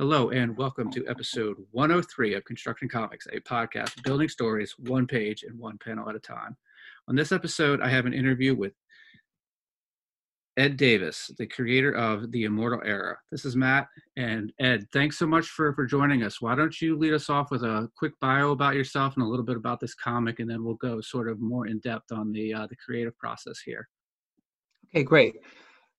Hello, and welcome to episode 103 of Construction Comics, a podcast building stories one page and one panel at a time. On this episode, I have an interview with Ed Davis, the creator of The Immortal Era. This is Matt. And Ed, thanks so much for, for joining us. Why don't you lead us off with a quick bio about yourself and a little bit about this comic, and then we'll go sort of more in depth on the, uh, the creative process here. Okay, great.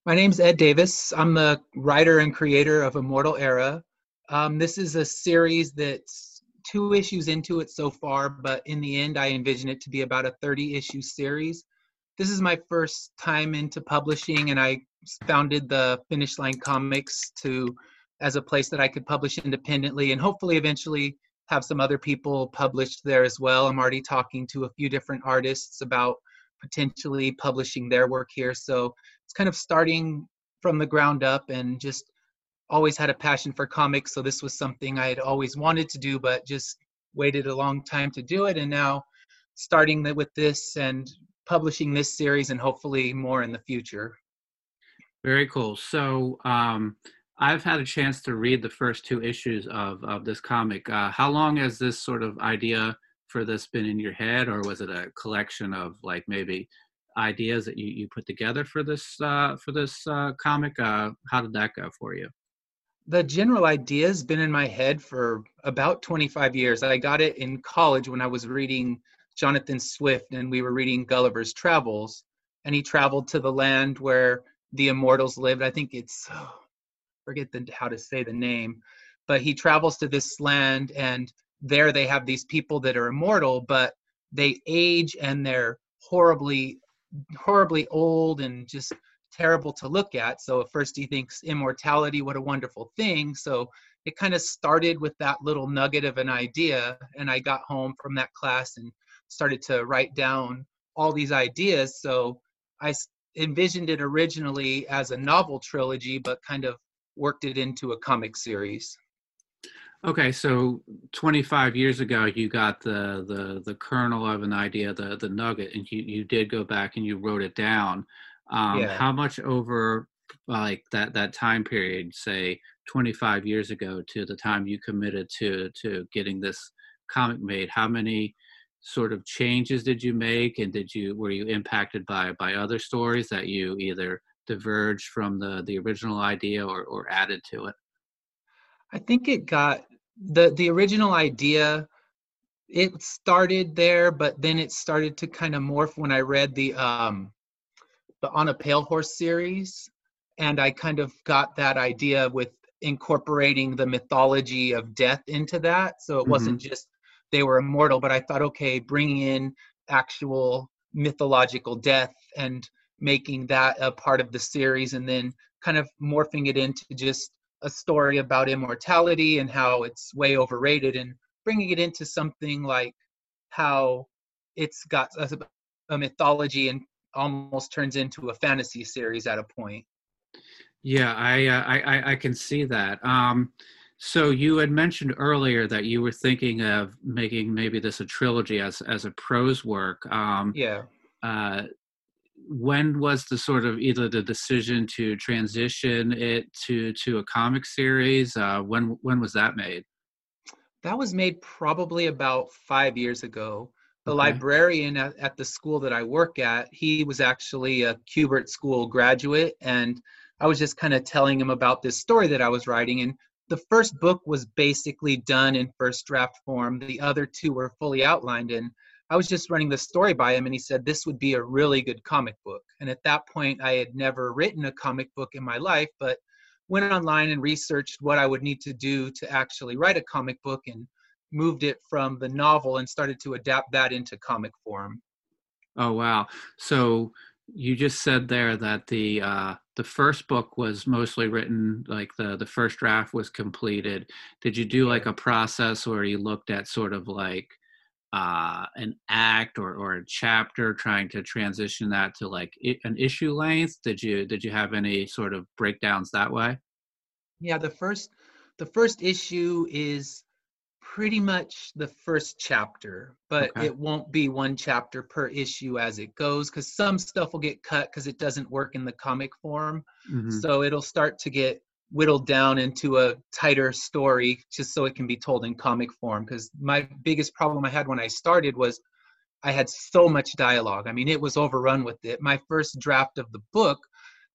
My name's Ed Davis. I'm the writer and creator of Immortal Era. Um, this is a series that's two issues into it so far, but in the end, I envision it to be about a 30 issue series. This is my first time into publishing, and I founded the Finish Line Comics to as a place that I could publish independently and hopefully eventually have some other people published there as well. I'm already talking to a few different artists about potentially publishing their work here. So it's kind of starting from the ground up and just always had a passion for comics. So this was something I had always wanted to do, but just waited a long time to do it. And now starting with this and publishing this series and hopefully more in the future. Very cool. So um, I've had a chance to read the first two issues of, of this comic. Uh, how long has this sort of idea for this been in your head, or was it a collection of like maybe ideas that you, you put together for this uh, for this uh, comic? Uh, how did that go for you? The general idea has been in my head for about 25 years. I got it in college when I was reading Jonathan Swift, and we were reading Gulliver's Travels, and he traveled to the land where the immortals lived. I think it's oh, forget the, how to say the name, but he travels to this land, and there they have these people that are immortal, but they age and they're horribly horribly old and just terrible to look at. So at first he thinks immortality, what a wonderful thing. So it kind of started with that little nugget of an idea. And I got home from that class and started to write down all these ideas. So I envisioned it originally as a novel trilogy, but kind of worked it into a comic series. Okay, so 25 years ago, you got the the the kernel of an idea, the the nugget, and you you did go back and you wrote it down. Um, yeah. How much over like that that time period, say 25 years ago, to the time you committed to to getting this comic made? How many sort of changes did you make, and did you were you impacted by by other stories that you either diverged from the the original idea or or added to it? I think it got the the original idea it started there but then it started to kind of morph when i read the um the on a pale horse series and i kind of got that idea with incorporating the mythology of death into that so it mm-hmm. wasn't just they were immortal but i thought okay bringing in actual mythological death and making that a part of the series and then kind of morphing it into just a story about immortality and how it's way overrated and bringing it into something like how it's got a, a mythology and almost turns into a fantasy series at a point yeah i uh, I, I can see that um so you had mentioned earlier that you were thinking of making maybe this a trilogy as as a prose work um yeah uh when was the sort of either the decision to transition it to to a comic series? Uh, when when was that made? That was made probably about five years ago. The okay. librarian at, at the school that I work at, he was actually a Kubert School graduate, and I was just kind of telling him about this story that I was writing. And the first book was basically done in first draft form. The other two were fully outlined, and I was just running the story by him and he said this would be a really good comic book. And at that point, I had never written a comic book in my life, but went online and researched what I would need to do to actually write a comic book and moved it from the novel and started to adapt that into comic form. Oh wow. So you just said there that the uh the first book was mostly written like the the first draft was completed. Did you do like a process where you looked at sort of like uh, an act or, or a chapter trying to transition that to like an issue length did you did you have any sort of breakdowns that way yeah the first the first issue is pretty much the first chapter but okay. it won't be one chapter per issue as it goes because some stuff will get cut because it doesn't work in the comic form mm-hmm. so it'll start to get whittled down into a tighter story just so it can be told in comic form because my biggest problem i had when i started was i had so much dialogue i mean it was overrun with it my first draft of the book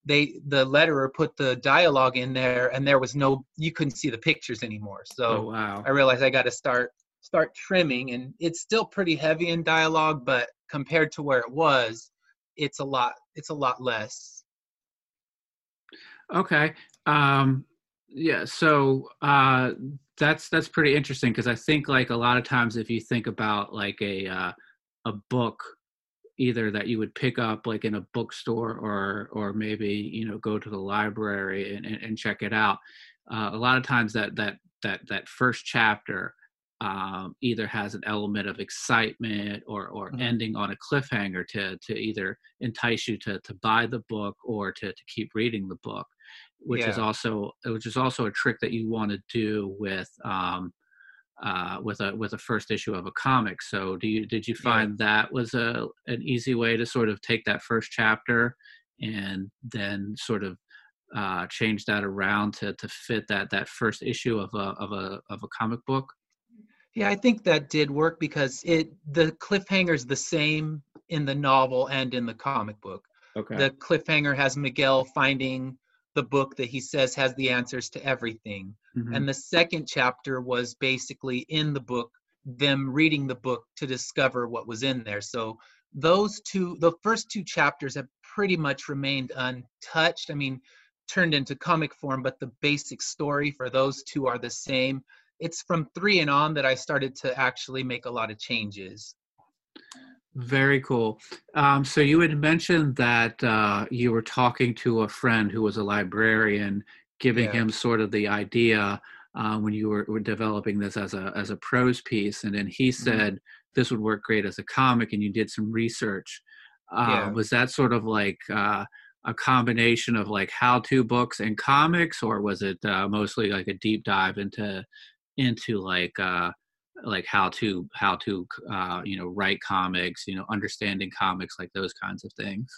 they the letterer put the dialogue in there and there was no you couldn't see the pictures anymore so oh, wow. i realized i got to start start trimming and it's still pretty heavy in dialogue but compared to where it was it's a lot it's a lot less okay um yeah so uh that's that's pretty interesting because i think like a lot of times if you think about like a uh, a book either that you would pick up like in a bookstore or or maybe you know go to the library and, and, and check it out uh, a lot of times that that that that first chapter um, either has an element of excitement or or mm-hmm. ending on a cliffhanger to to either entice you to to buy the book or to to keep reading the book which yeah. is also which is also a trick that you want to do with um, uh, with a with a first issue of a comic. So do you did you find yeah. that was a an easy way to sort of take that first chapter and then sort of uh, change that around to to fit that that first issue of a of a of a comic book? Yeah, I think that did work because it the cliffhanger's the same in the novel and in the comic book. Okay. The cliffhanger has Miguel finding the book that he says has the answers to everything. Mm-hmm. And the second chapter was basically in the book, them reading the book to discover what was in there. So those two, the first two chapters have pretty much remained untouched. I mean, turned into comic form, but the basic story for those two are the same. It's from three and on that I started to actually make a lot of changes. Very cool. Um, so you had mentioned that uh, you were talking to a friend who was a librarian, giving yeah. him sort of the idea uh, when you were, were, developing this as a as a prose piece, and then he mm-hmm. said mm-hmm. this would work great as a comic, and you did some research. Uh, yeah. Was that sort of like uh, a combination of like how-to books and comics, or was it uh, mostly like a deep dive into into like uh, like how to how to uh, you know write comics you know understanding comics like those kinds of things?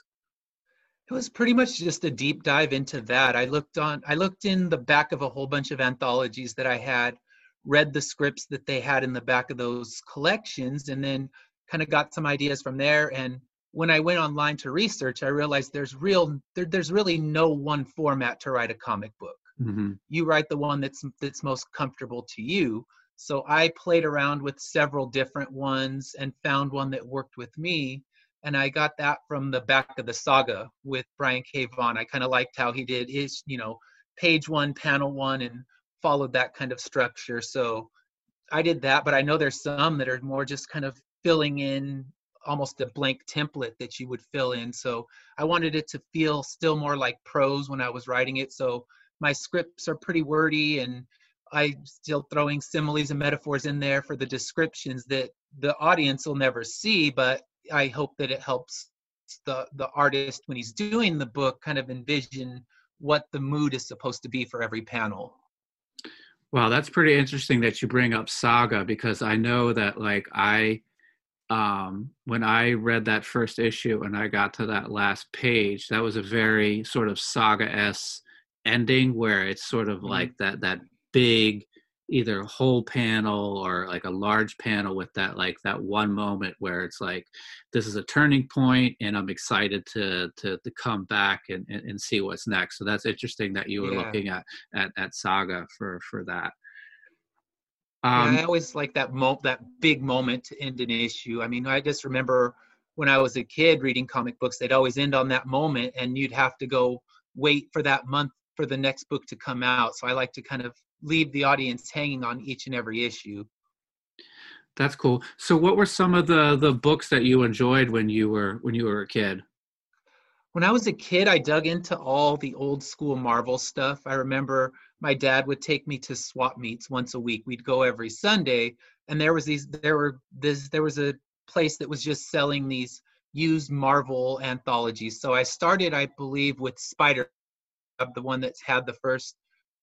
It was pretty much just a deep dive into that. I looked on i looked in the back of a whole bunch of anthologies that i had read the scripts that they had in the back of those collections and then kind of got some ideas from there and when i went online to research i realized there's real there, there's really no one format to write a comic book. Mm-hmm. you write the one that's that's most comfortable to you so I played around with several different ones and found one that worked with me. And I got that from the back of the saga with Brian K. Vaughan. I kind of liked how he did his, you know, page one, panel one, and followed that kind of structure. So I did that, but I know there's some that are more just kind of filling in almost a blank template that you would fill in. So I wanted it to feel still more like prose when I was writing it. So my scripts are pretty wordy and I'm still throwing similes and metaphors in there for the descriptions that the audience will never see, but I hope that it helps the the artist when he's doing the book kind of envision what the mood is supposed to be for every panel. Wow, that's pretty interesting that you bring up Saga because I know that like I um when I read that first issue and I got to that last page, that was a very sort of saga s ending where it's sort of mm-hmm. like that that big either whole panel or like a large panel with that like that one moment where it's like this is a turning point and i'm excited to to, to come back and, and, and see what's next so that's interesting that you were yeah. looking at, at at saga for for that um, yeah, I always like that mo- that big moment to end an issue. I mean, I just remember when I was a kid reading comic books, they'd always end on that moment, and you'd have to go wait for that month for the next book to come out. So I like to kind of leave the audience hanging on each and every issue. That's cool. So what were some of the the books that you enjoyed when you were when you were a kid? When I was a kid, I dug into all the old school Marvel stuff. I remember my dad would take me to swap meets once a week. We'd go every Sunday, and there was these there were this there was a place that was just selling these used Marvel anthologies. So I started, I believe, with Spider, the one that's had the first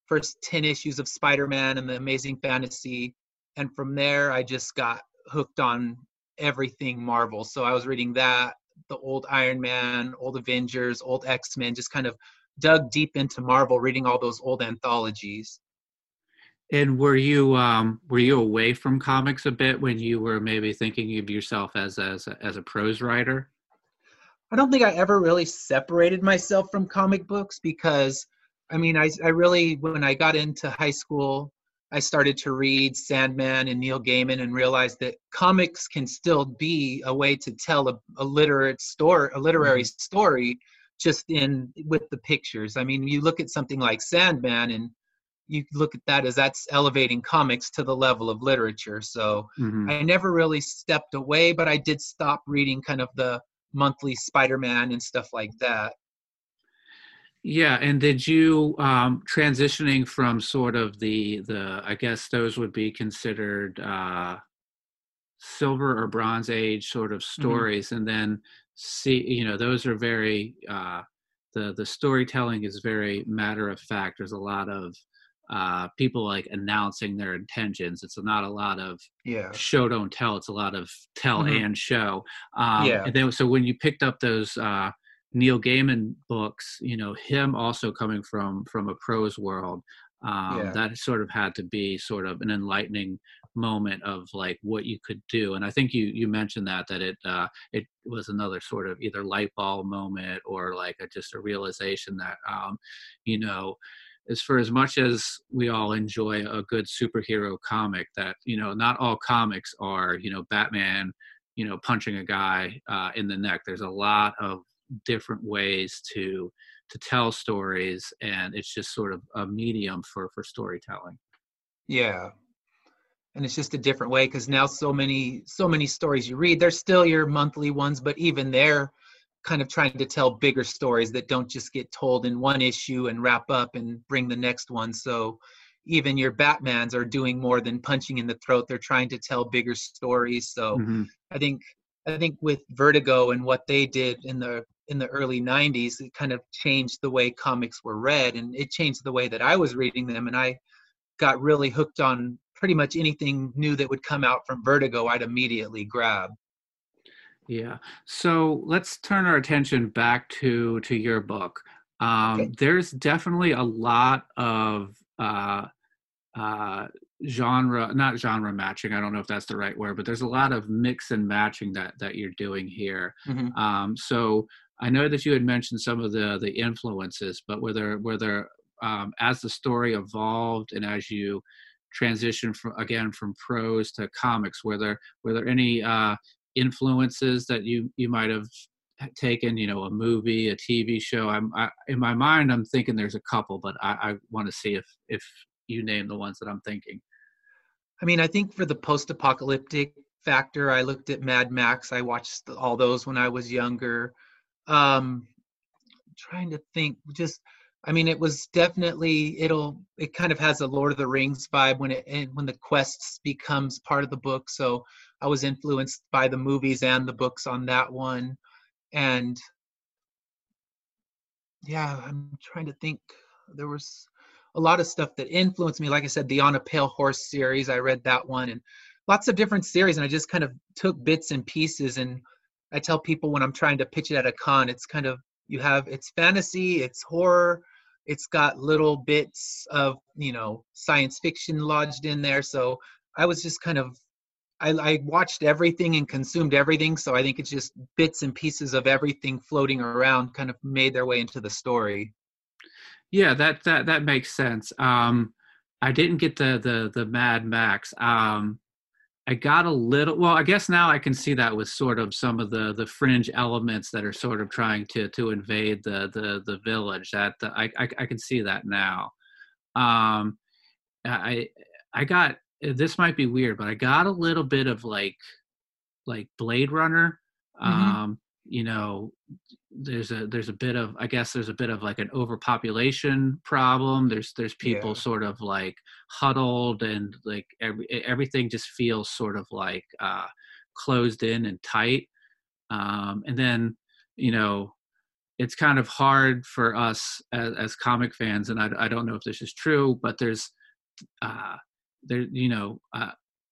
first 10 issues of Spider-Man and the Amazing Fantasy and from there I just got hooked on everything Marvel. So I was reading that, the old Iron Man, old Avengers, old X-Men, just kind of dug deep into Marvel, reading all those old anthologies. And were you um, were you away from comics a bit when you were maybe thinking of yourself as as a, as a prose writer? I don't think I ever really separated myself from comic books because I mean I I really when I got into high school I started to read Sandman and Neil Gaiman and realized that comics can still be a way to tell a, a literate story, a literary mm-hmm. story, just in with the pictures. I mean, you look at something like Sandman and you look at that as that's elevating comics to the level of literature. So mm-hmm. I never really stepped away, but I did stop reading kind of the monthly Spider-Man and stuff like that. Yeah, and did you um, transitioning from sort of the the I guess those would be considered uh, silver or bronze age sort of mm-hmm. stories, mm-hmm. and then see you know those are very uh, the the storytelling is very matter of fact. There's a lot of uh, people like announcing their intentions. It's not a lot of yeah show don't tell. It's a lot of tell mm-hmm. and show. Um, yeah. And then so when you picked up those uh, Neil Gaiman books, you know, him also coming from from a prose world, um, yeah. that sort of had to be sort of an enlightening moment of like what you could do. And I think you you mentioned that that it uh, it was another sort of either light bulb moment or like a, just a realization that um, you know is for as much as we all enjoy a good superhero comic that you know not all comics are you know batman you know punching a guy uh, in the neck there's a lot of different ways to to tell stories and it's just sort of a medium for for storytelling. Yeah. And it's just a different way because now so many so many stories you read they're still your monthly ones but even they're kind of trying to tell bigger stories that don't just get told in one issue and wrap up and bring the next one. So even your batmans are doing more than punching in the throat they're trying to tell bigger stories. So mm-hmm. i think i think with vertigo and what they did in the in the early 90s it kind of changed the way comics were read and it changed the way that i was reading them and i got really hooked on pretty much anything new that would come out from vertigo i'd immediately grab yeah so let's turn our attention back to to your book um, okay. there's definitely a lot of uh, uh, genre not genre matching i don't know if that's the right word but there's a lot of mix and matching that that you're doing here mm-hmm. um, so I know that you had mentioned some of the the influences, but were there were there um, as the story evolved and as you transition from again from prose to comics, were there were there any uh, influences that you you might have taken? You know, a movie, a TV show. I'm I, in my mind, I'm thinking there's a couple, but I, I want to see if if you name the ones that I'm thinking. I mean, I think for the post-apocalyptic factor, I looked at Mad Max. I watched all those when I was younger um trying to think just i mean it was definitely it'll it kind of has a lord of the rings vibe when it when the quests becomes part of the book. So i was influenced by the movies and the books on that one. And yeah i'm trying to think there was a lot of stuff that influenced me. Like i said the on a pale horse series i read that one and lots of different series and i just kind of took bits and pieces and I tell people when I'm trying to pitch it at a con, it's kind of you have it's fantasy, it's horror, it's got little bits of you know science fiction lodged in there. So I was just kind of I, I watched everything and consumed everything. So I think it's just bits and pieces of everything floating around, kind of made their way into the story. Yeah, that that that makes sense. Um, I didn't get the the the Mad Max. Um, I got a little well, I guess now I can see that with sort of some of the the fringe elements that are sort of trying to to invade the the the village. That the, I, I, I can see that now. Um, I I got this might be weird, but I got a little bit of like like Blade Runner. Mm-hmm. Um, you know, there's a there's a bit of i guess there's a bit of like an overpopulation problem there's there's people yeah. sort of like huddled and like every, everything just feels sort of like uh closed in and tight um and then you know it's kind of hard for us as, as comic fans and I, I don't know if this is true but there's uh there you know uh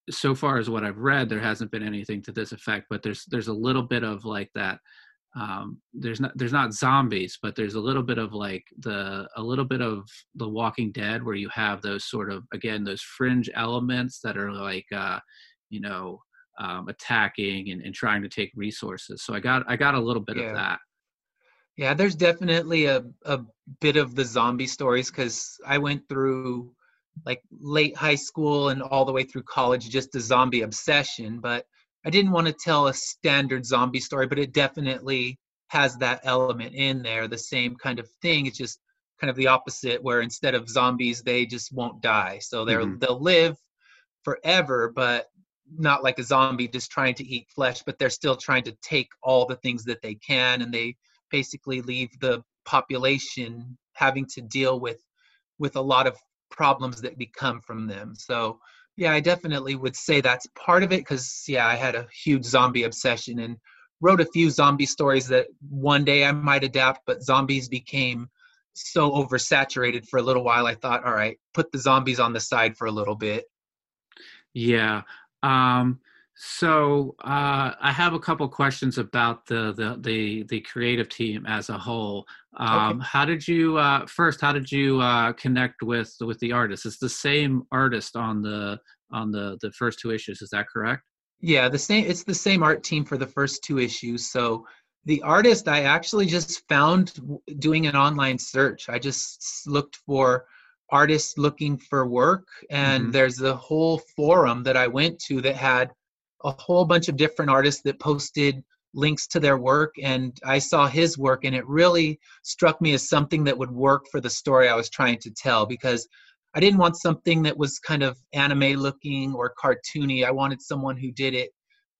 so far as what i've read there hasn't been anything to this effect but there's there's a little bit of like that um, there's not there's not zombies, but there's a little bit of like the a little bit of the Walking Dead where you have those sort of again those fringe elements that are like uh, you know um, attacking and, and trying to take resources. So I got I got a little bit yeah. of that. Yeah, there's definitely a a bit of the zombie stories because I went through like late high school and all the way through college just a zombie obsession, but I didn't want to tell a standard zombie story, but it definitely has that element in there, the same kind of thing. It's just kind of the opposite, where instead of zombies, they just won't die. So they're mm-hmm. they'll live forever, but not like a zombie just trying to eat flesh, but they're still trying to take all the things that they can, and they basically leave the population having to deal with with a lot of problems that become from them. So yeah, I definitely would say that's part of it because, yeah, I had a huge zombie obsession and wrote a few zombie stories that one day I might adapt, but zombies became so oversaturated for a little while. I thought, all right, put the zombies on the side for a little bit. Yeah. Um, so uh, I have a couple questions about the, the the the creative team as a whole. Um, okay. How did you uh, first? How did you uh, connect with with the artist? It's the same artist on the on the the first two issues. Is that correct? Yeah, the same. It's the same art team for the first two issues. So the artist I actually just found doing an online search. I just looked for artists looking for work, and mm-hmm. there's a whole forum that I went to that had a whole bunch of different artists that posted links to their work and I saw his work and it really struck me as something that would work for the story I was trying to tell because I didn't want something that was kind of anime looking or cartoony. I wanted someone who did it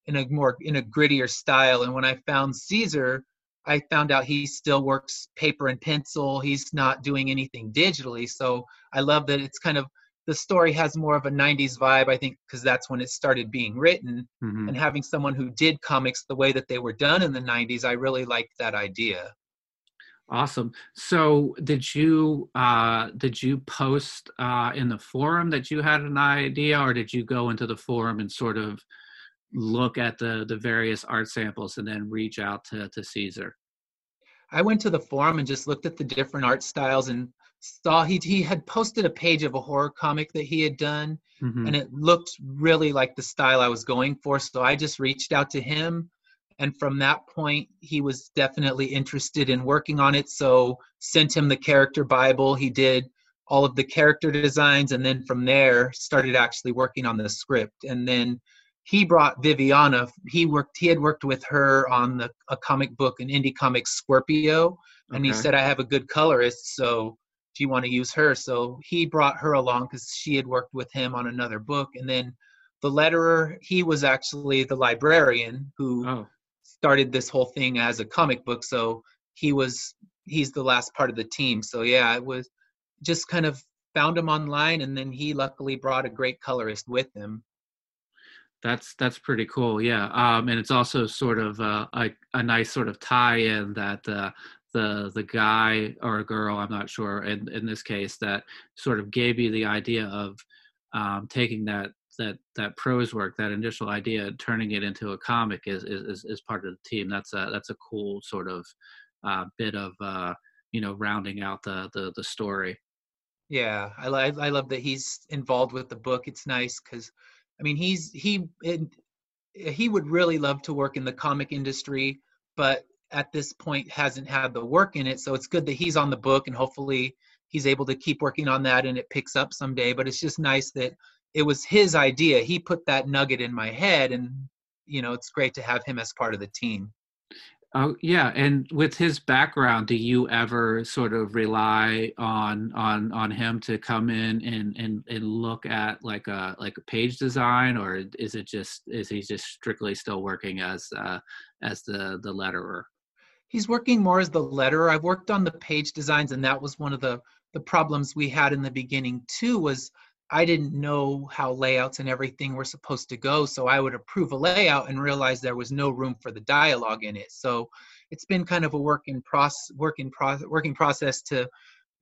in a more in a grittier style and when I found Caesar I found out he still works paper and pencil. He's not doing anything digitally. So I love that it's kind of the story has more of a 90s vibe i think because that's when it started being written. Mm-hmm. and having someone who did comics the way that they were done in the 90s i really liked that idea. Awesome. So did you uh did you post uh in the forum that you had an idea or did you go into the forum and sort of look at the the various art samples and then reach out to to caesar? I went to the forum and just looked at the different art styles and saw he he had posted a page of a horror comic that he had done mm-hmm. and it looked really like the style I was going for so I just reached out to him and from that point he was definitely interested in working on it so sent him the character bible he did all of the character designs and then from there started actually working on the script and then he brought Viviana. He worked. He had worked with her on the a comic book, an indie comic, Scorpio, and okay. he said, "I have a good colorist, so do you want to use her? So he brought her along because she had worked with him on another book. And then the letterer, he was actually the librarian who oh. started this whole thing as a comic book. So he was he's the last part of the team. So yeah, it was just kind of found him online and then he luckily brought a great colorist with him that's that's pretty cool yeah um, and it's also sort of uh, a, a nice sort of tie-in that uh, the the guy or a girl i'm not sure in in this case that sort of gave you the idea of um, taking that that that prose work that initial idea turning it into a comic is is is part of the team. That's a that's a cool sort of uh, bit of uh, you know rounding out the the, the story. Yeah I, I i love that he's involved with the book. It's nice because i mean he's he it, he would really love to work in the comic industry but at this point hasn't had the work in it. So it's good that he's on the book and hopefully he's able to keep working on that and it picks up someday. But it's just nice that it was his idea. He put that nugget in my head and you know, it's great to have him as part of the team. Oh yeah, and with his background, do you ever sort of rely on on on him to come in and and and look at like a like a page design, or is it just is he just strictly still working as uh, as the the letterer? He's working more as the letterer. I've worked on the page designs, and that was one of the the problems we had in the beginning too. Was I didn't know how layouts and everything were supposed to go, so I would approve a layout and realize there was no room for the dialogue in it. So it's been kind of a work in process, working process, working process to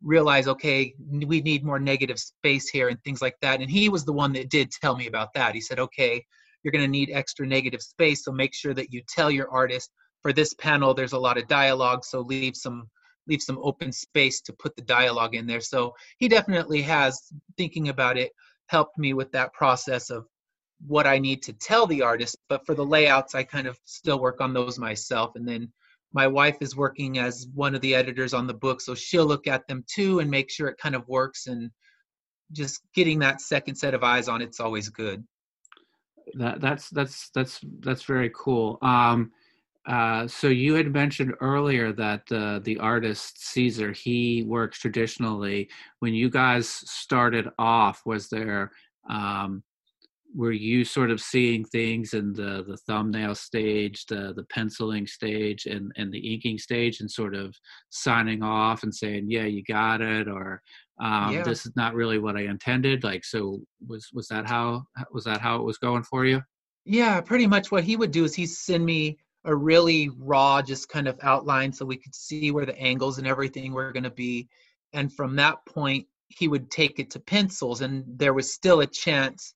realize, okay, we need more negative space here and things like that. And he was the one that did tell me about that. He said, okay, you're going to need extra negative space, so make sure that you tell your artist for this panel there's a lot of dialogue so leave some leave some open space to put the dialogue in there. So he definitely has thinking about it helped me with that process of what i need to tell the artist but for the layouts i kind of still work on those myself. And then my wife is working as one of the editors on the book so she'll look at them too and make sure it kind of works. And just getting that second set of eyes on it's always good. That that's that's that's that's very cool. Um uh, so you had mentioned earlier that uh, the artist Caesar he works traditionally. When you guys started off, was there um, were you sort of seeing things in the the thumbnail stage, the the penciling stage, and and the inking stage, and sort of signing off and saying, "Yeah, you got it," or um, yeah. "This is not really what I intended." Like, so was was that how was that how it was going for you? Yeah, pretty much. What he would do is he send me a really raw, just kind of outline, so we could see where the angles and everything were going to be, and from that point, he would take it to pencils, and there was still a chance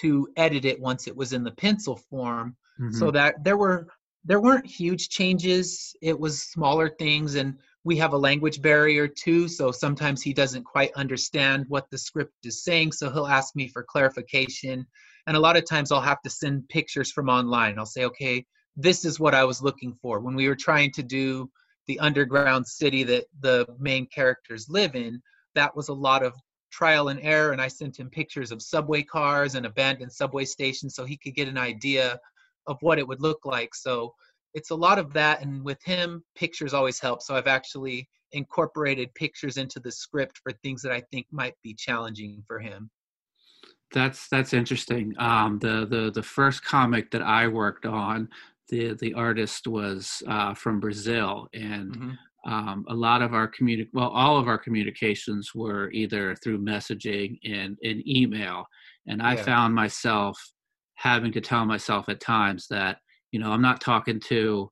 to edit it once it was in the pencil form. Mm-hmm. so that there were there weren't huge changes. It was smaller things and we have a language barrier too so sometimes he doesn't quite understand what the script is saying so he'll ask me for clarification. And a lot of times i'll have to send pictures from online. I'll say okay this is what i was looking for when we were trying to do the underground city that the main characters live in that was a lot of trial and error and I sent him pictures of subway cars and abandoned subway stations so he could get an idea of what it would look like. So it's a lot of that and with him pictures always help. So I've actually incorporated pictures into the script for things that I think might be challenging for him. That's that's interesting. Um, the the the first comic that I worked on, the the artist was uh, from Brazil, and mm-hmm um, a lot of our communic well all of our communications were either through messaging and, and email and i yeah. found myself having to tell myself at times that you know i'm not talking to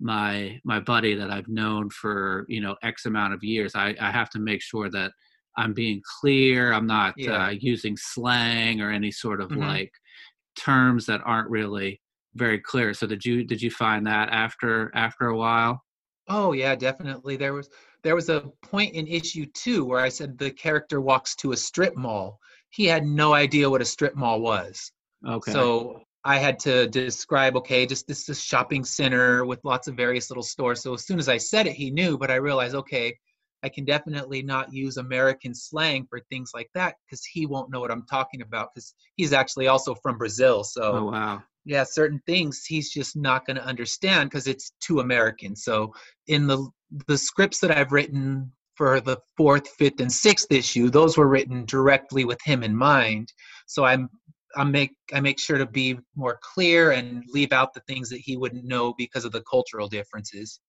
my my buddy that i've known for you know x amount of years i, I have to make sure that i'm being clear i'm not yeah. uh, using slang or any sort of mm-hmm. like terms that aren't really very clear so did you did you find that after after a while Oh yeah, definitely. There was there was a point in issue two where I said the character walks to a strip mall. He had no idea what a strip mall was. Okay. So I had to describe, okay, just this is a shopping center with lots of various little stores. So as soon as I said it, he knew, but I realized, okay, I can definitely not use American slang for things like that because he won't know what I'm talking about because he's actually also from Brazil. So oh, wow yeah certain things he's just not going to understand because it's too american. So in the the scripts that i've written for the fourth fifth and sixth issue those were written directly with him in mind. So i'm i make i make sure to be more clear and leave out the things that he wouldn't know because of the cultural differences.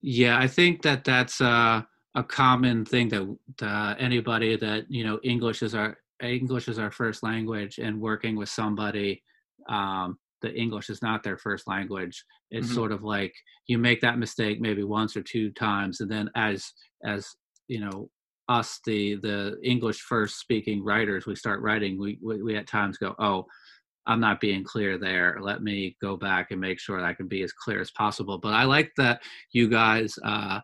Yeah i think that that's uh, a common thing that uh, anybody that you know english is our english is our first language and working with somebody um, the English is not their first language. It's mm-hmm. sort of like you make that mistake maybe once or two times, and then as as you know us the the English first speaking writers, we start writing. We, we we at times go, oh, I'm not being clear there. Let me go back and make sure that I can be as clear as possible. But I like that you guys. Uh,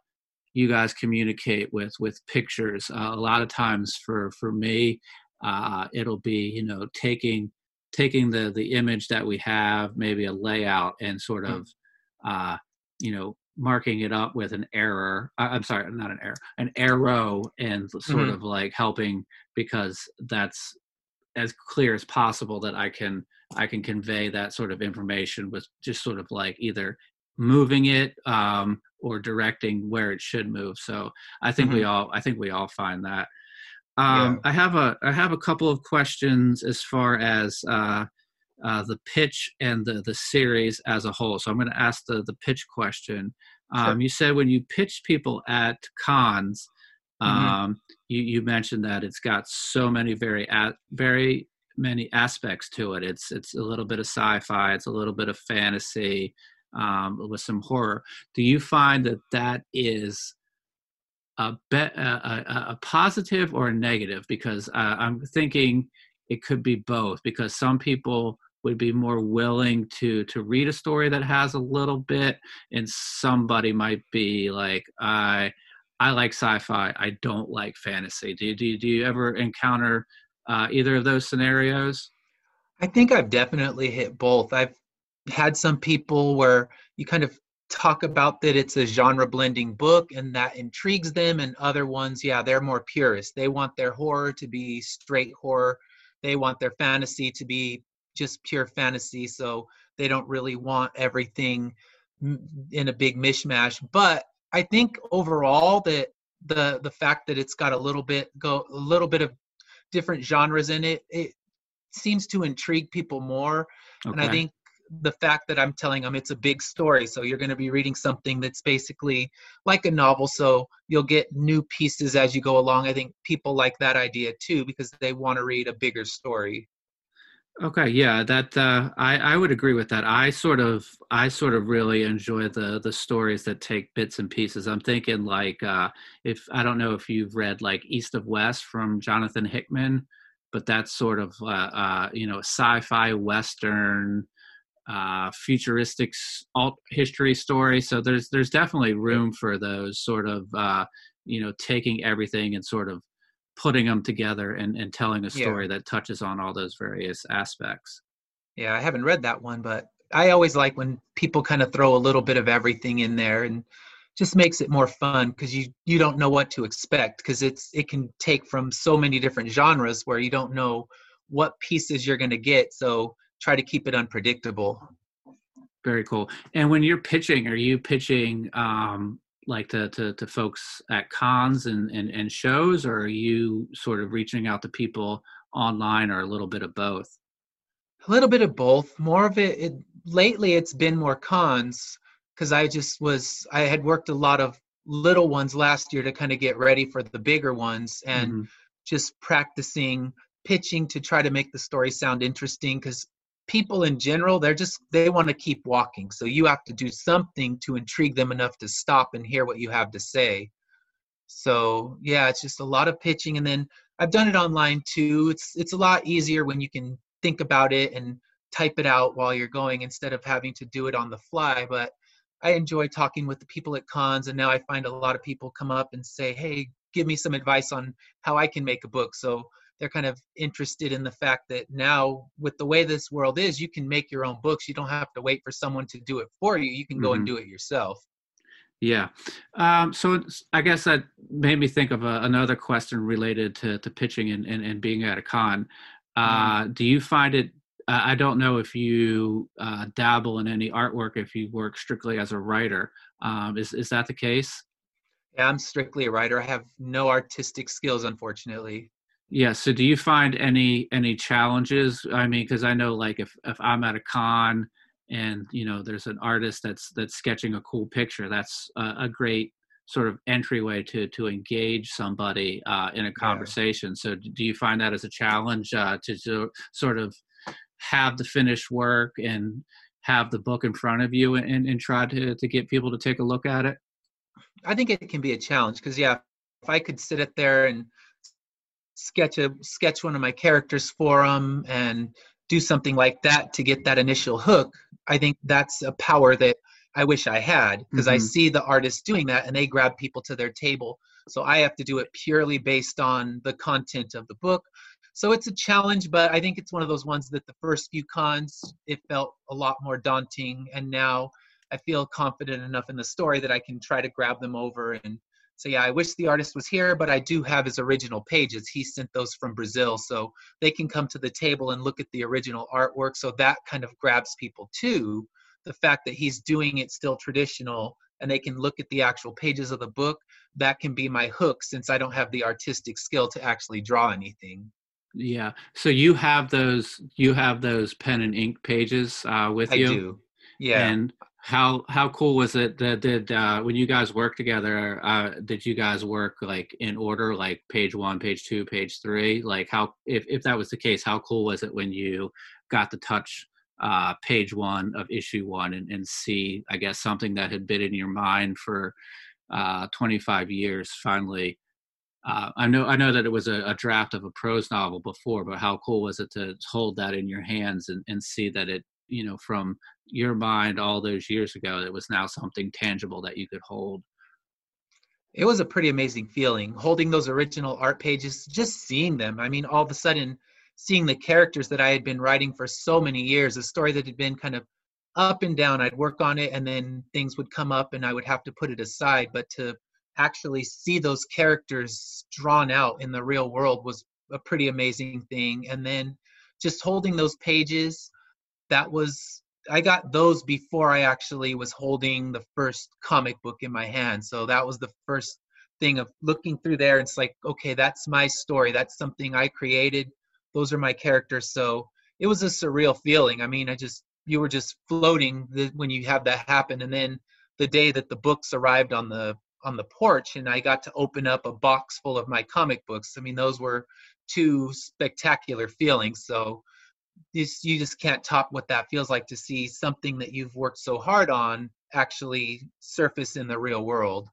you guys communicate with with pictures uh, a lot of times for for me uh, it'll be you know taking taking the the image that we have, maybe a layout, and sort hmm. of, uh, you know, marking it up with an error. Uh, I'm sorry, not an error, an arrow, and sort mm-hmm. of like helping because that's as clear as possible that I can I can convey that sort of information with just sort of like either moving it um, or directing where it should move. So I think mm-hmm. we all I think we all find that um, yeah. I have a I have a couple of questions as far as uh, uh, the pitch and the the series as a whole. So I'm going to ask the the pitch question. Um, sure. You said when you pitch people at cons, mm-hmm. um, you you mentioned that it's got so many very at, very many aspects to it. It's it's a little bit of sci-fi. It's a little bit of fantasy um, with some horror. Do you find that that is a, be, a, a, positive or a negative because uh, i'm thinking it could be both because some people would be more willing to to read a story that has a little bit and somebody might be like i i like sci-fi. I don't like fantasy. Do, do, do you ever encounter uh, either of those scenarios? I think i've definitely hit both. I've had some people where you kind of talk about that it's a genre blending book and that intrigues them and other ones yeah they're more purist. They want their horror to be straight horror. They want their fantasy to be just pure fantasy so they don't really want everything in a big mishmash. But i think overall that the the fact that it's got a little bit go a little bit of different genres in it it seems to intrigue people more. Okay. and i think the fact that I'm telling them it's a big story. So you're going to be reading something that's basically like a novel. So you'll get new pieces as you go along. I think people like that idea too because they want to read a bigger story. Okay, yeah, that uh, I I would agree with that. I sort of I sort of really enjoy the the stories that take bits and pieces. I'm thinking like uh, if I don't know if you've read like East of West from Jonathan Hickman, but that's sort of uh, uh you know sci-fi western uh, futuristic alt history story. So there's there's definitely room for those sort of uh, you know taking everything and sort of putting them together and, and telling a story yeah. that touches on all those various aspects. Yeah, I haven't read that one, but I always like when people kind of throw a little bit of everything in there and just makes it more fun because you you don't know what to expect because it's it can take from so many different genres where you don't know what pieces you're going to get. So try to keep it unpredictable. Very cool. And when you're pitching, are you pitching um, like to, to, to folks at cons and, and, and shows, or are you sort of reaching out to people online, or a little bit of both? A little bit of both. More of it, it lately, it's been more cons because I just was I had worked a lot of little ones last year to kind of get ready for the bigger ones and mm-hmm. just practicing pitching to try to make the story sound interesting because people in general they're just they want to keep walking. So you have to do something to intrigue them enough to stop and hear what you have to say. So yeah it's just a lot of pitching and then i've done it online too. It's it's a lot easier when you can think about it and type it out while you're going instead of having to do it on the fly but i enjoy talking with the people at cons and now i find a lot of people come up and say hey give me some advice on how i can make a book. So they're kind of interested in the fact that now with the way this world is you can make your own books. You don't have to wait for someone to do it for you. You can go mm-hmm. and do it yourself. Yeah. Um, so i guess that made me think of a, another question related to, to pitching and, and, and being at a con. Uh, mm-hmm. do you find it uh, i don't know if you uh, dabble in any artwork if you work strictly as a writer. Um, is, is that the case? Yeah i'm strictly a writer. I have no artistic skills unfortunately yeah. So do you find any any challenges? I mean, because I know like if if I'm at a con and you know there's an artist that's that's sketching a cool picture, that's a, a great sort of entryway to to engage somebody uh, in a conversation. Yeah. So do you find that as a challenge uh, to, to sort of have the finished work and have the book in front of you and, and try to, to get people to take a look at it? I think it can be a challenge because yeah, if I could sit it there and sketch a sketch one of my characters for them and do something like that to get that initial hook i think that's a power that i wish i had because mm-hmm. i see the artists doing that and they grab people to their table so i have to do it purely based on the content of the book so it's a challenge but i think it's one of those ones that the first few cons it felt a lot more daunting and now i feel confident enough in the story that i can try to grab them over and so yeah, I wish the artist was here, but I do have his original pages. He sent those from Brazil, so they can come to the table and look at the original artwork. So that kind of grabs people too. The fact that he's doing it still traditional and they can look at the actual pages of the book, that can be my hook since I don't have the artistic skill to actually draw anything. Yeah. So you have those you have those pen and ink pages uh, with I you. I do. Yeah. And how how cool was it that did uh, when you guys worked together uh, did you guys work like in order like page one page two page three like how if, if that was the case how cool was it when you got to touch uh, page one of issue one and, and see i guess something that had been in your mind for uh, 25 years finally uh, I know I know that it was a, a, draft of a prose novel before, but how cool was it to hold that in your hands and, and see that it, you know, from your mind all those years ago, it was now something tangible that you could hold. It was a pretty amazing feeling holding those original art pages, just seeing them. I mean, all of a sudden, seeing the characters that I had been writing for so many years, a story that had been kind of up and down. I'd work on it and then things would come up and I would have to put it aside. But to actually see those characters drawn out in the real world was a pretty amazing thing. And then just holding those pages, that was I got those before I actually was holding the first comic book in my hand. So that was the first thing of looking through there. It's like, okay, that's my story. That's something I created. Those are my characters. So it was a surreal feeling. I mean, I just you were just floating when you have that happen. And then the day that the books arrived on the on the porch and I got to open up a box full of my comic books. I mean, those were two spectacular feelings. So you, you just can't top what that feels like to see something that you've worked so hard on actually surface in the real world.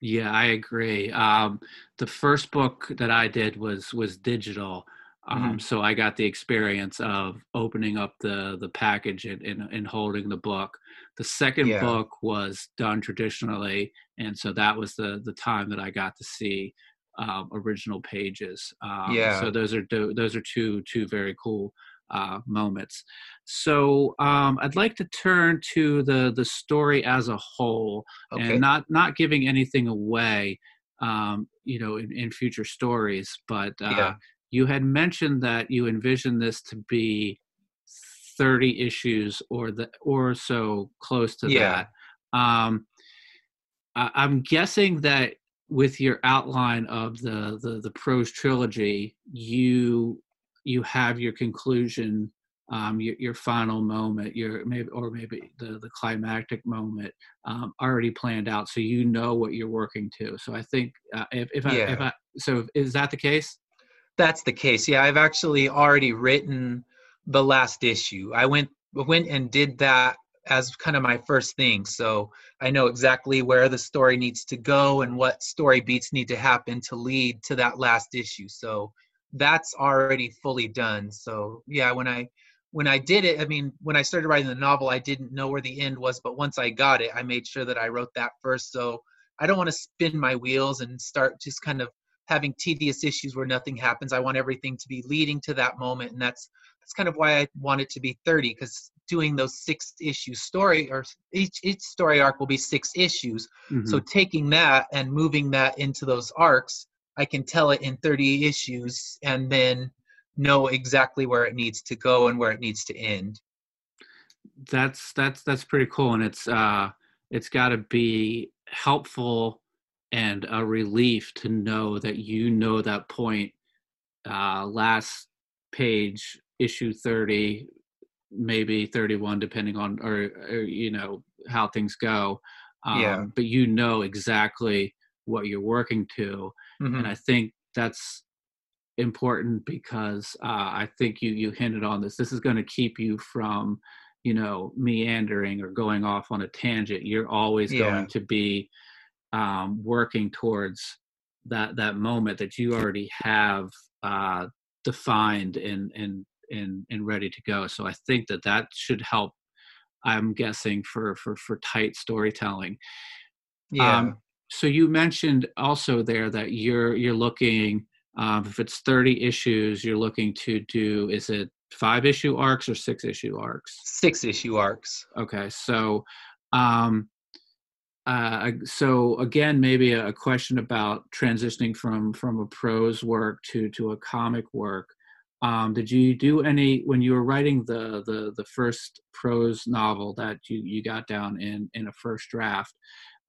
Yeah, I agree. Um, the first book that I did was was digital, um, mm-hmm. so I got the experience of opening up the the package and, and, and holding the book. The second yeah. book was done traditionally, and so that was the the time that I got to see um, original pages. Um, yeah. So those are those are two two very cool uh, moments. So um, I'd like to turn to the the story as a whole, okay. and not not giving anything away, um, you know, in, in, future stories. But uh, yeah. you had mentioned that you envision this to be thirty issues or the or so close to yeah. that. Um, I, I'm guessing that with your outline of the, the the prose trilogy, you you have your conclusion, um, your, your final moment, your maybe or maybe the the climactic moment um, already planned out, so you know what you're working to. So I think uh, if if I, yeah. if I so is that the case? That's the case. Yeah, I've actually already written the last issue. I went went and did that as kind of my first thing. So I know exactly where the story needs to go and what story beats need to happen to lead to that last issue. So that's already fully done. So yeah, when I when I did it, I mean, when I started writing the novel, I didn't know where the end was, but once I got it, I made sure that I wrote that first. So I don't want to spin my wheels and start just kind of having tedious issues where nothing happens. I want everything to be leading to that moment, and that's that's kind of why I want it to be 30 because doing those six issue story or each each story arc will be six issues. Mm-hmm. So taking that and moving that into those arcs I can tell it in 30 issues and then know exactly where it needs to go and where it needs to end. That's that's that's pretty cool, and it's uh, it's got to be helpful and a relief to know that you know that point. Uh, last page, issue 30, maybe 31, depending on or, or you know how things go. Um, yeah. But you know exactly what you're working to mm-hmm. and i think that's important because uh, i think you you hinted on this. This is going to keep you from you know meandering or going off on a tangent. You're always yeah. going to be um, working towards that that moment that you already have uh, defined and and and and ready to go. So i think that that should help i'm guessing for for for tight storytelling. Yeah. Um, so you mentioned also there that you're you're looking um, if it's 30 issues you're looking to do is it five issue arcs or six issue arcs? Six issue arcs. Okay so um uh, so again maybe a, question about transitioning from from a prose work to to a comic work. Um, did you do any when you were writing the the the first prose novel that you you got down in in a first draft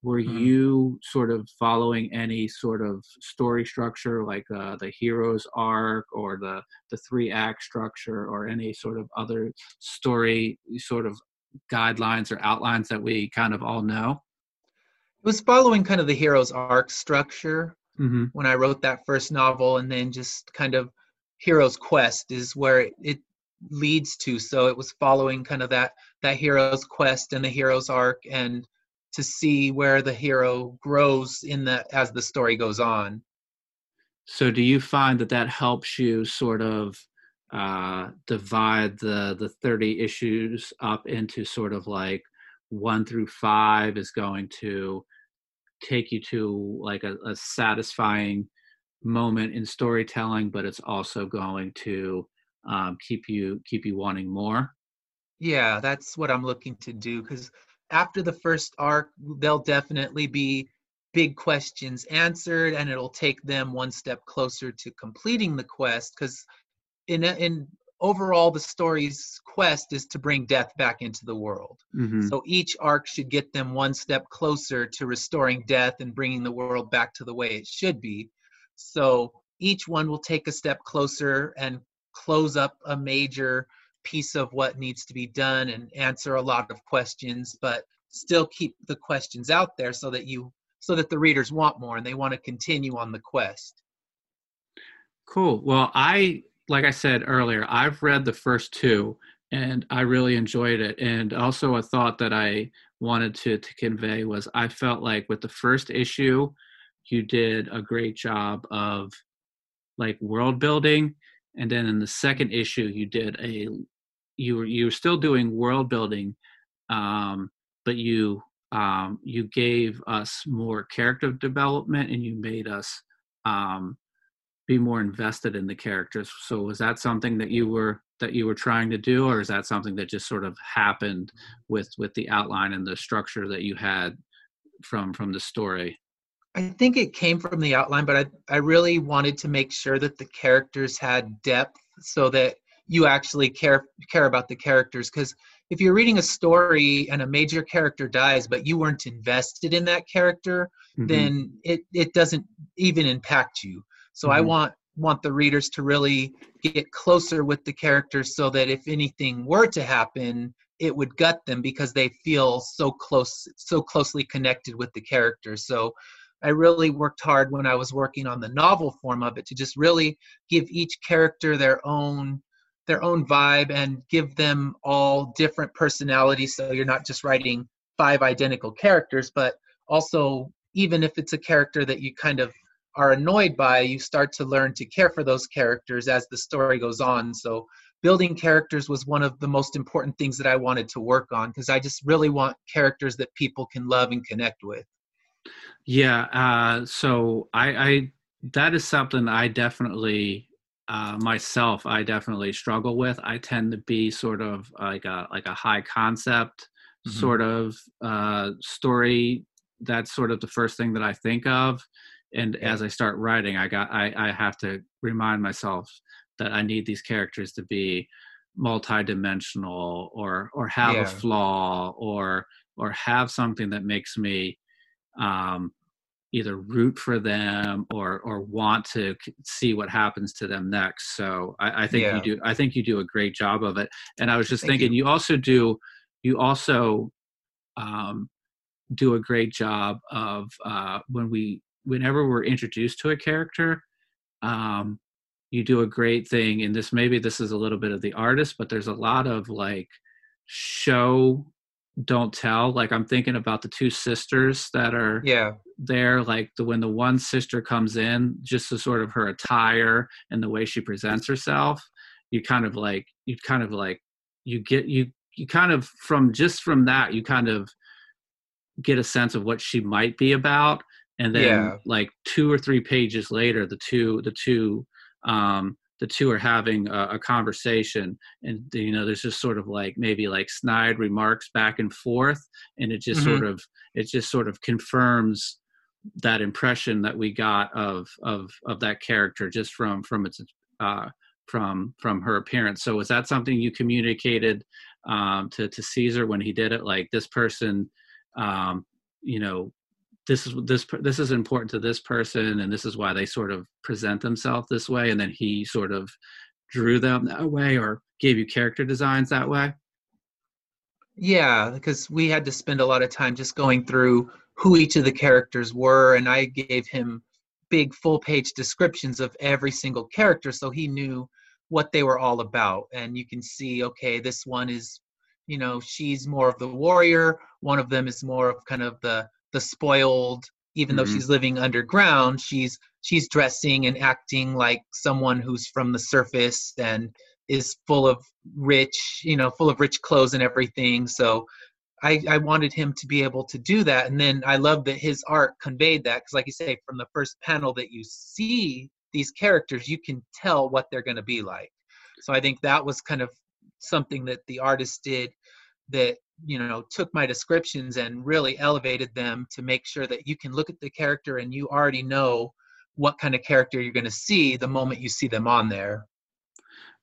were mm-hmm. you sort of following any sort of story structure like uh, the hero's arc or the the three act structure or any sort of other story sort of guidelines or outlines that we kind of all know it was following kind of the hero's arc structure mm-hmm. when i wrote that first novel and then just kind of hero's quest is where it, it leads to so it was following kind of that that hero's quest and the hero's arc and to see where the hero grows in the as the story goes on So do you find that that helps you sort of uh, divide the the 30 issues up into sort of like one through five is going to take you to like a, a satisfying moment in storytelling, but it's also going to um, keep you keep you wanting more. Yeah, that's what I'm looking to do because after the first arc, there'll definitely be big questions answered, and it'll take them one step closer to completing the quest. Because in in overall, the story's quest is to bring death back into the world. Mm-hmm. So each arc should get them one step closer to restoring death and bringing the world back to the way it should be. So each one will take a step closer and close up a major piece of what needs to be done and answer a lot of questions, but still keep the questions out there so that you so that the readers want more and they want to continue on the quest. Cool. Well, I like I said earlier, I've read the first two and I really enjoyed it. And also a thought that I wanted to to convey was I felt like with the first issue, you did a great job of like world building and then in the second issue you did a you were you were still doing world building um, but you um, you gave us more character development and you made us um, be more invested in the characters. So was that something that you were that you were trying to do or is that something that just sort of happened with with the outline and the structure that you had from from the story I think it came from the outline, but I, I really wanted to make sure that the characters had depth so that you actually care care about the characters. Because if you're reading a story and a major character dies, but you weren't invested in that character, mm-hmm. then it, it doesn't even impact you. So mm-hmm. I want want the readers to really get closer with the characters so that if anything were to happen, it would gut them because they feel so close so closely connected with the characters. So I really worked hard when I was working on the novel form of it to just really give each character their own their own vibe and give them all different personalities. So you're not just writing five identical characters but also even if it's a character that you kind of are annoyed by you start to learn to care for those characters as the story goes on. So building characters was one of the most important things that I wanted to work on because I just really want characters that people can love and connect with yeah. Uh, so I, I, that is something I definitely uh, myself I definitely struggle with. I tend to be sort of like a like a high concept mm-hmm. sort of uh, story. That's sort of the first thing that I think of, and yeah. as I start writing, I got I, I have to remind myself that I need these characters to be multidimensional or or have yeah. a flaw or or have something that makes me um, either root for them or or want to see what happens to them next. So I, I think yeah. you do. I think you do a great job of it. And I was just Thank thinking, you. you. also do. You also um, do a great job of uh, when we whenever we're introduced to a character. Um, you do a great thing and this maybe this is a little bit of the artist but there's a lot of like show don't tell like i'm thinking about the two sisters that are yeah there like the when the one sister comes in just the sort of her attire and the way she presents herself you kind of like you kind of like you get you you kind of from just from that you kind of get a sense of what she might be about and then yeah. like two or three pages later the two the two um the two are having a, a, conversation and you know there's just sort of like maybe like snide remarks back and forth and it just mm-hmm. sort of it just sort of confirms that impression that we got of of of that character just from from its uh from from her appearance so was that something you communicated um to to caesar when he did it like this person um you know this is this this is important to this person and this is why they sort of present themselves this way and then he sort of drew them that way or gave you character designs that way? Yeah because we had to spend a lot of time just going through who each of the characters were and i gave him big full page descriptions of every single character so he knew what they were all about. And you can see okay this one is you know she's more of the warrior one of them is more of kind of the the spoiled even mm-hmm. though she's living underground she's she's dressing and acting like someone who's from the surface and is full of rich you know full of rich clothes and everything. So I, I wanted him to be able to do that. And then i love that his art conveyed that because like you say from the first panel that you see these characters you can tell what they're going to be like. So i think that was kind of something that the artist did that you know took my descriptions and really elevated them to make sure that you can look at the character and you already know what kind of character you're going to see the moment you see them on there.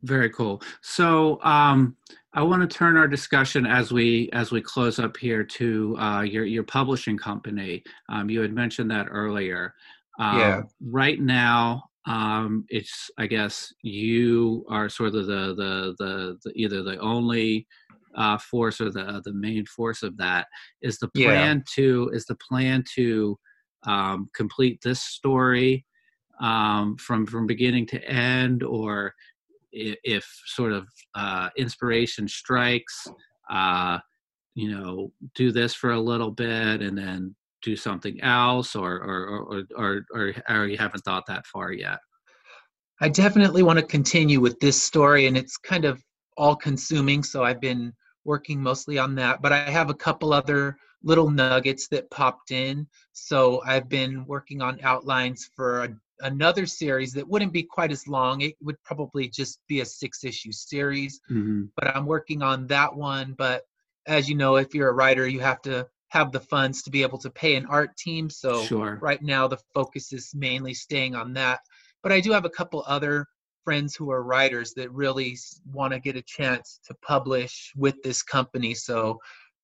Very cool. So um, i want to turn our discussion as we as we close up here to uh, your your publishing company. Um, you had mentioned that earlier. Um, yeah right now um, it's i guess you are sort of the the the, the either the only uh, force or the the main force of that is the plan yeah. to is the plan to um, complete this story um, from from beginning to end or if, if sort of uh, inspiration strikes uh, you know do this for a little bit and then do something else or or or or, or, or you haven't thought that far yet i definitely want to continue with this story and it's kind of all consuming so i've been working mostly on that, but I have a couple other little nuggets that popped in. So I've been working on outlines for a, another series that wouldn't be quite as long. It would probably just be a six issue series, mm-hmm. but I'm working on that one. But as you know, if you're a writer, you have to have the funds to be able to pay an art team. So sure. right now the focus is mainly staying on that. But I do have a couple other friends who are writers that really want to get a chance to publish with this company. So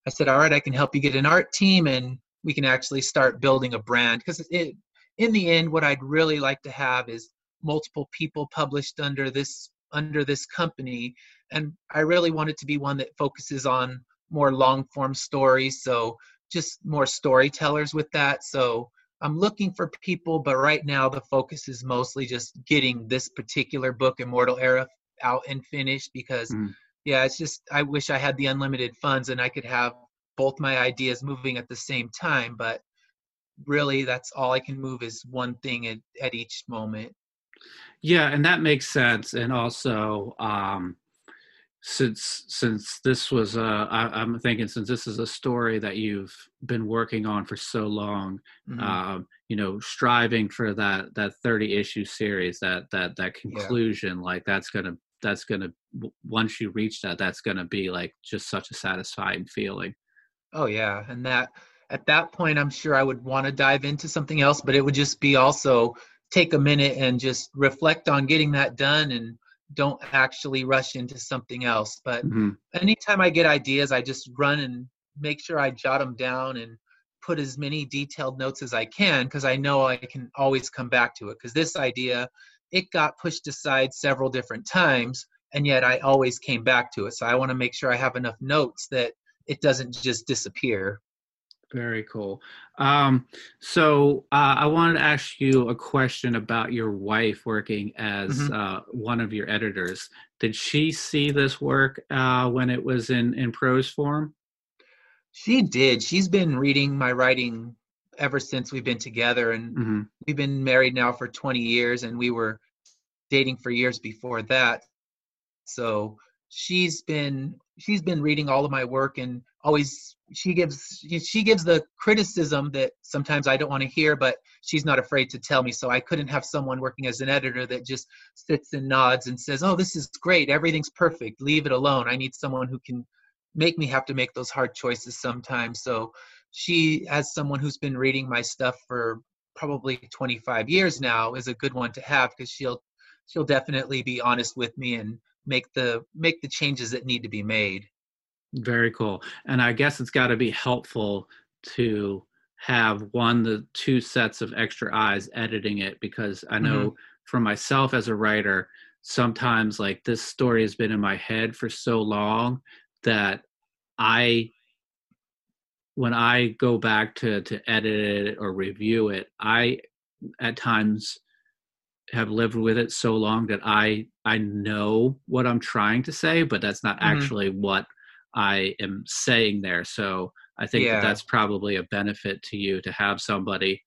I said, all right, I can help you get an art team and we can actually start building a brand. Because in the end, what I'd really like to have is multiple people published under this under this company and i really want it to be one that focuses on more long form stories so just more storytellers with that so I'm looking for people, but right now the focus is mostly just getting this particular book, Immortal Era, out and finished because, mm. yeah, it's just, I wish I had the unlimited funds and I could have both my ideas moving at the same time. But really, that's all I can move is one thing at, at each moment. Yeah, and that makes sense. And also, um, since since this was uh I, am thinking since this is a story that you've been working on for so long mm-hmm. um you know striving for that that 30 issue series that that that conclusion yeah. like that's gonna that's gonna once you reach that that's gonna be like just such a satisfying feeling oh yeah and that at that point i'm sure i would want to dive into something else but it would just be also take a minute and just reflect on getting that done and don't actually rush into something else. But mm-hmm. anytime I get ideas, I just run and make sure I jot them down and put as many detailed notes as I can because I know I can always come back to it. Because this idea, it got pushed aside several different times, and yet I always came back to it. So I want to make sure I have enough notes that it doesn't just disappear. Very cool. Um, so uh, I wanted to ask you a question about your wife working as mm-hmm. uh, one of your editors. Did she see this work uh, when it was in in prose form? She did. She's been reading my writing ever since we've been together, and mm-hmm. we've been married now for 20 years, and we were dating for years before that. So she's been she's been reading all of my work and always she gives she gives the criticism that sometimes I don't want to hear, but she's not afraid to tell me. So I couldn't have someone working as an editor that just sits and nods and says, "Oh, this is great. Everything's perfect. Leave it alone." I need someone who can make me have to make those hard choices sometimes. So she, as someone who's been reading my stuff for probably 25 years now, is a good one to have because she'll she'll definitely be honest with me and make the make the changes that need to be made very cool and i guess it's got to be helpful to have one the two sets of extra eyes editing it because i know mm-hmm. for myself as a writer sometimes like this story has been in my head for so long that i when i go back to to edit it or review it i at times have lived with it so long that I I know what I'm trying to say, but that's not mm-hmm. actually what I am saying there. So I think yeah. that that's probably a benefit to you to have somebody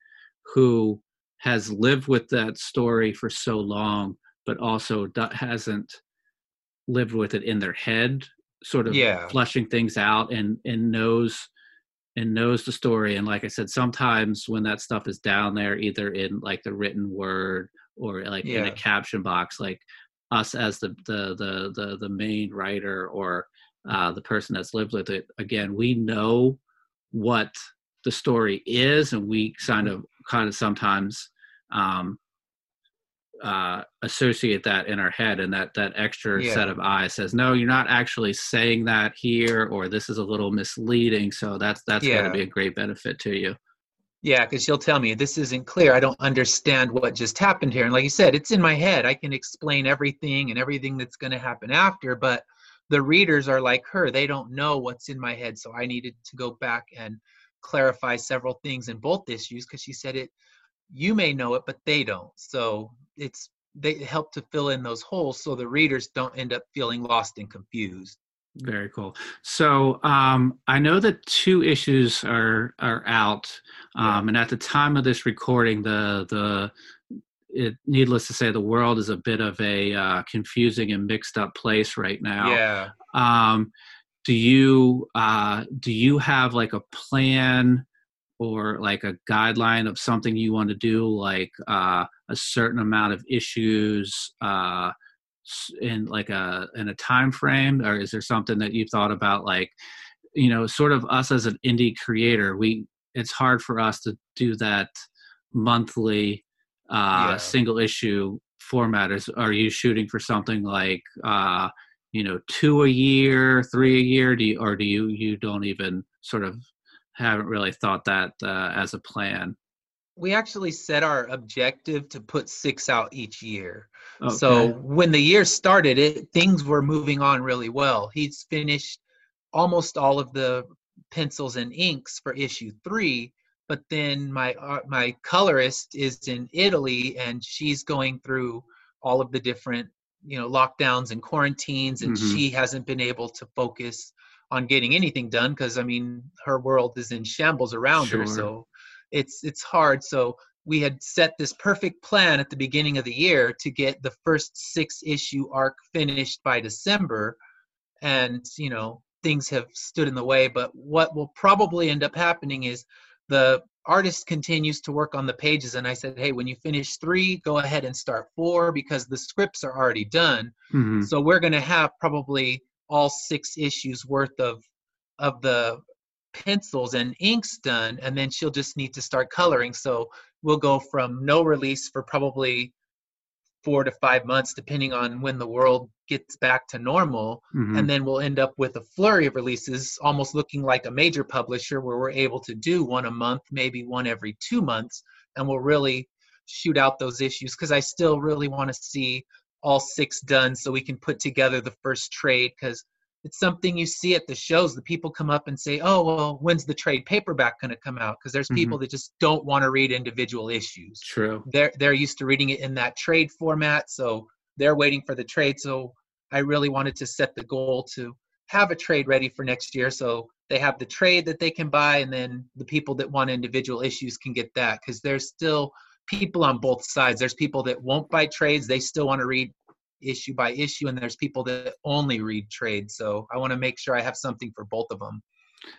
who has lived with that story for so long, but also hasn't lived with it in their head, sort of yeah. flushing things out and and knows and knows the story. And like I said, sometimes when that stuff is down there, either in like the written word or like yeah. in a caption box, like us as the the the the, the main writer or uh, the person that's lived with it, again, we know what the story is, and we kind of kind of sometimes um, uh, associate that in our head, and that that extra yeah. set of eyes says, "No, you're not actually saying that here," or "This is a little misleading." So that's that's yeah. going to be a great benefit to you. Yeah, because she'll tell me this isn't clear. I don't understand what just happened here. And like you said, it's in my head. I can explain everything and everything that's going to happen after, but the readers are like her. They don't know what's in my head. So I needed to go back and clarify several things in both issues because she said it you may know it but they don't so it's they help to fill in those holes so the readers don't end up feeling lost and confused very cool so um, i know that two issues are are out um, yeah. and at the time of this recording the the it, needless to say the world is a bit of a uh, confusing and mixed up place right now. Yeah. Um, do you uh, do you have like a plan or like a guideline of something you want to do like uh, a certain amount of issues uh, in like a in a time frame or is there something that you thought about like you know sort of us as an indie creator we it's hard for us to do that monthly uh yeah. single issue format is are you shooting for something like uh you know two a year three a year do you or do you you don't even sort of haven't really thought that uh, as a plan. We actually set our objective to put six out each year. Okay. So when the year started, it things were moving on really well. He's finished almost all of the pencils and inks for issue three, but then my uh, my colorist is in Italy and she's going through all of the different you know lockdowns and quarantines and mm-hmm. she hasn't been able to focus on getting anything done because I mean her world is in shambles around sure. her, so it's it's hard. So we had set this perfect plan at the beginning of the year to get the first six issue arc finished by December, and you know things have stood in the way. But what will probably end up happening is the artist continues to work on the pages and i said hey when you finish three go ahead and start four because the scripts are already done mm-hmm. so we're going to have probably all six issues worth of of the pencils and inks done and then she'll just need to start coloring so we'll go from no release for probably four to five months depending on when the world gets back to normal mm-hmm. and then we'll end up with a flurry of releases almost looking like a major publisher where we're able to do one a month maybe one every two months and we'll really shoot out those issues because i still really want to see all six done so we can put together the first trade because it's something you see at the shows. The people come up and say, "Oh, well, when's the trade paperback going to come out?" Because there's mm-hmm. people that just don't want to read individual issues. True. They're they're used to reading it in that trade format, so they're waiting for the trade. So I really wanted to set the goal to have a trade ready for next year, so they have the trade that they can buy, and then the people that want individual issues can get that because there's still people on both sides. There's people that won't buy trades; they still want to read issue by issue, and there's people that only read trades. So I want to make sure I have something for both of them.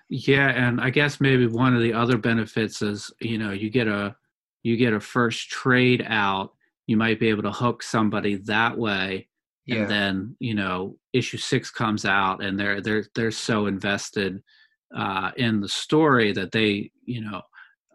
Yeah, and I guess maybe one of the other benefits is you know you get a you get a first trade out, you might be able to hook somebody that way. Yeah. And then you know issue six comes out, and they're they're they're so invested uh, in the story that they you know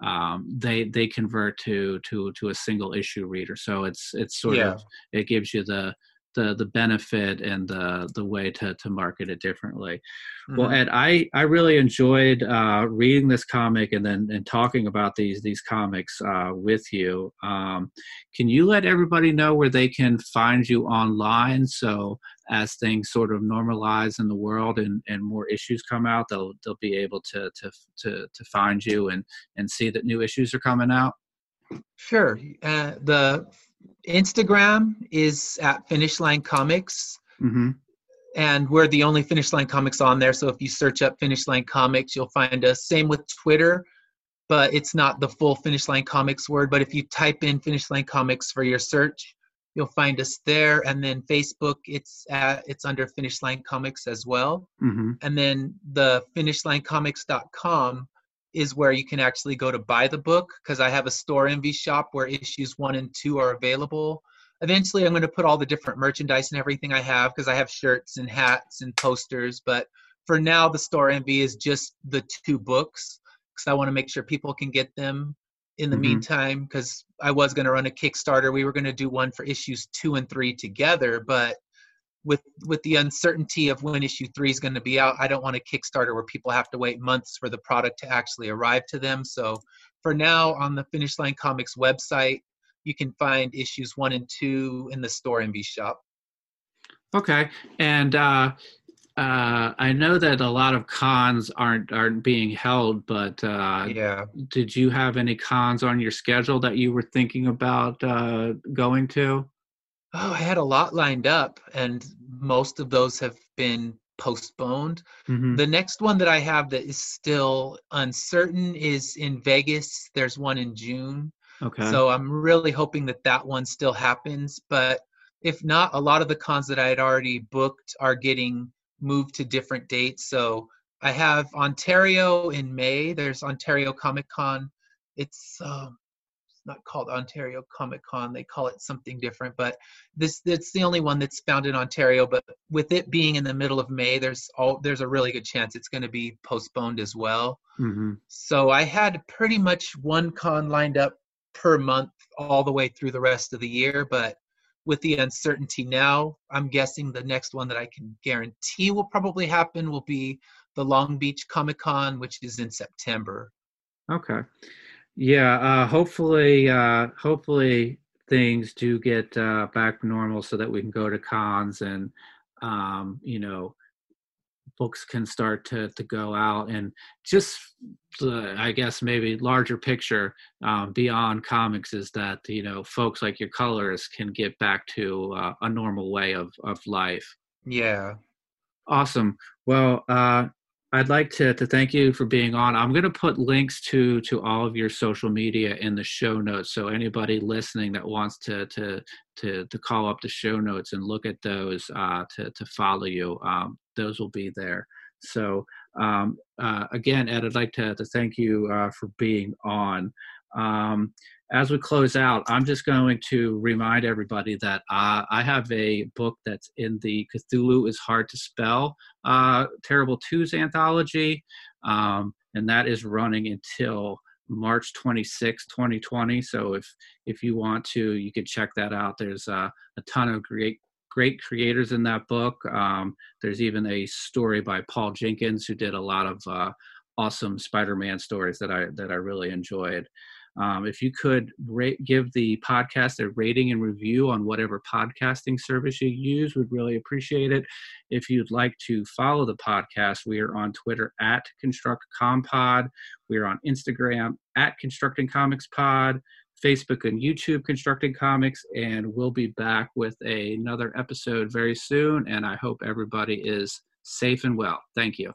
um, they they convert to to to a single issue reader. So it's it's sort yeah. of it gives you the the the benefit and the the way to to market it differently. Mm-hmm. Well, Ed, I I really enjoyed uh, reading this comic and then and talking about these these comics uh, with you. Um, can you let everybody know where they can find you online? So as things sort of normalize in the world and, and more issues come out, they'll they'll be able to to to to find you and and see that new issues are coming out. Sure. Uh, the Instagram is at Finish Line Comics. Mm-hmm. And we're the only Finish Line Comics on there. So if you search up Finish Line Comics, you'll find us. Same with Twitter. but it's not the full Finish Line Comics word. But if you type in Finish Line Comics for your search, you'll find us there. And then Facebook, it's at, it's under Finish Line Comics as well. Mm-hmm. And then the finishlinecomics.com is where you can actually go to buy the book because I have a Storenvy shop where issues one and two are available. Eventually, I'm going to put all the different merchandise and everything I have because I have shirts and hats and posters. But for now, the Storenvy is just the two books because I want to make sure people can get them in the mm-hmm. meantime because I was going to run a Kickstarter. We were going to do one for issues two and three together, but with with the uncertainty of when issue three is going to be out, I don't want a Kickstarter where people have to wait months for the product to actually arrive to them. So for now, on the Finish Line Comics website, you can find issues one and two in the Storenvy shop. Okay, and uh, uh, I know that a lot of cons aren't aren't being held, but uh, yeah, did you have any cons on your schedule that you were thinking about uh, going to? Oh, I had a lot lined up, and most of those have been postponed. Mm-hmm. The next one that I have that is still uncertain is in Vegas. There's one in June. Okay. So I'm really hoping that that one still happens. But if not, a lot of the cons that I had already booked are getting moved to different dates. So I have Ontario in May. There's Ontario Comic Con. It's um, not called Ontario Comic Con. They call it something different. But this it's the only one that's found in Ontario. But with it being in the middle of May, there's all there's a really good chance it's going to be postponed as well. Mm-hmm. So I had pretty much one con lined up per month all the way through the rest of the year. But with the uncertainty now, I'm guessing the next one that I can guarantee will probably happen will be the Long Beach Comic Con, which is in September. Okay. Yeah. Uh, hopefully, uh, hopefully things do get uh, back normal so that we can go to cons and, um, you know, books can start to to go out and just the I guess maybe larger picture um, beyond comics is that you know folks like your colors can get back to uh, a normal way of of life. Yeah. Awesome. Well, uh, I'd like to, to thank you for being on. I'm going to put links to to all of your social media in the show notes. So anybody listening that wants to to to, to call up the show notes and look at those uh, to to follow you, um, those will be there. So um, uh, again, Ed, I'd like to to thank you uh, for being on. Um, as we close out, I'm just going to remind everybody that uh, I have a book that's in the Cthulhu is Hard to Spell uh, Terrible Twos anthology, um, and that is running until March 26, 2020. So if if you want to, you can check that out. There's uh, a ton of great great creators in that book. Um, there's even a story by Paul Jenkins who did a lot of uh, awesome Spider-Man stories that I that I really enjoyed. Um, if you could rate, give the podcast a rating and review on whatever podcasting service you use, we'd really appreciate it. If you'd like to follow the podcast, we are on Twitter at ConstructCompod. We are on Instagram at Constructing Comics Pod. Facebook and YouTube Constructing Comics, and we'll be back with a, another episode very soon. And I hope everybody is safe and well. Thank you.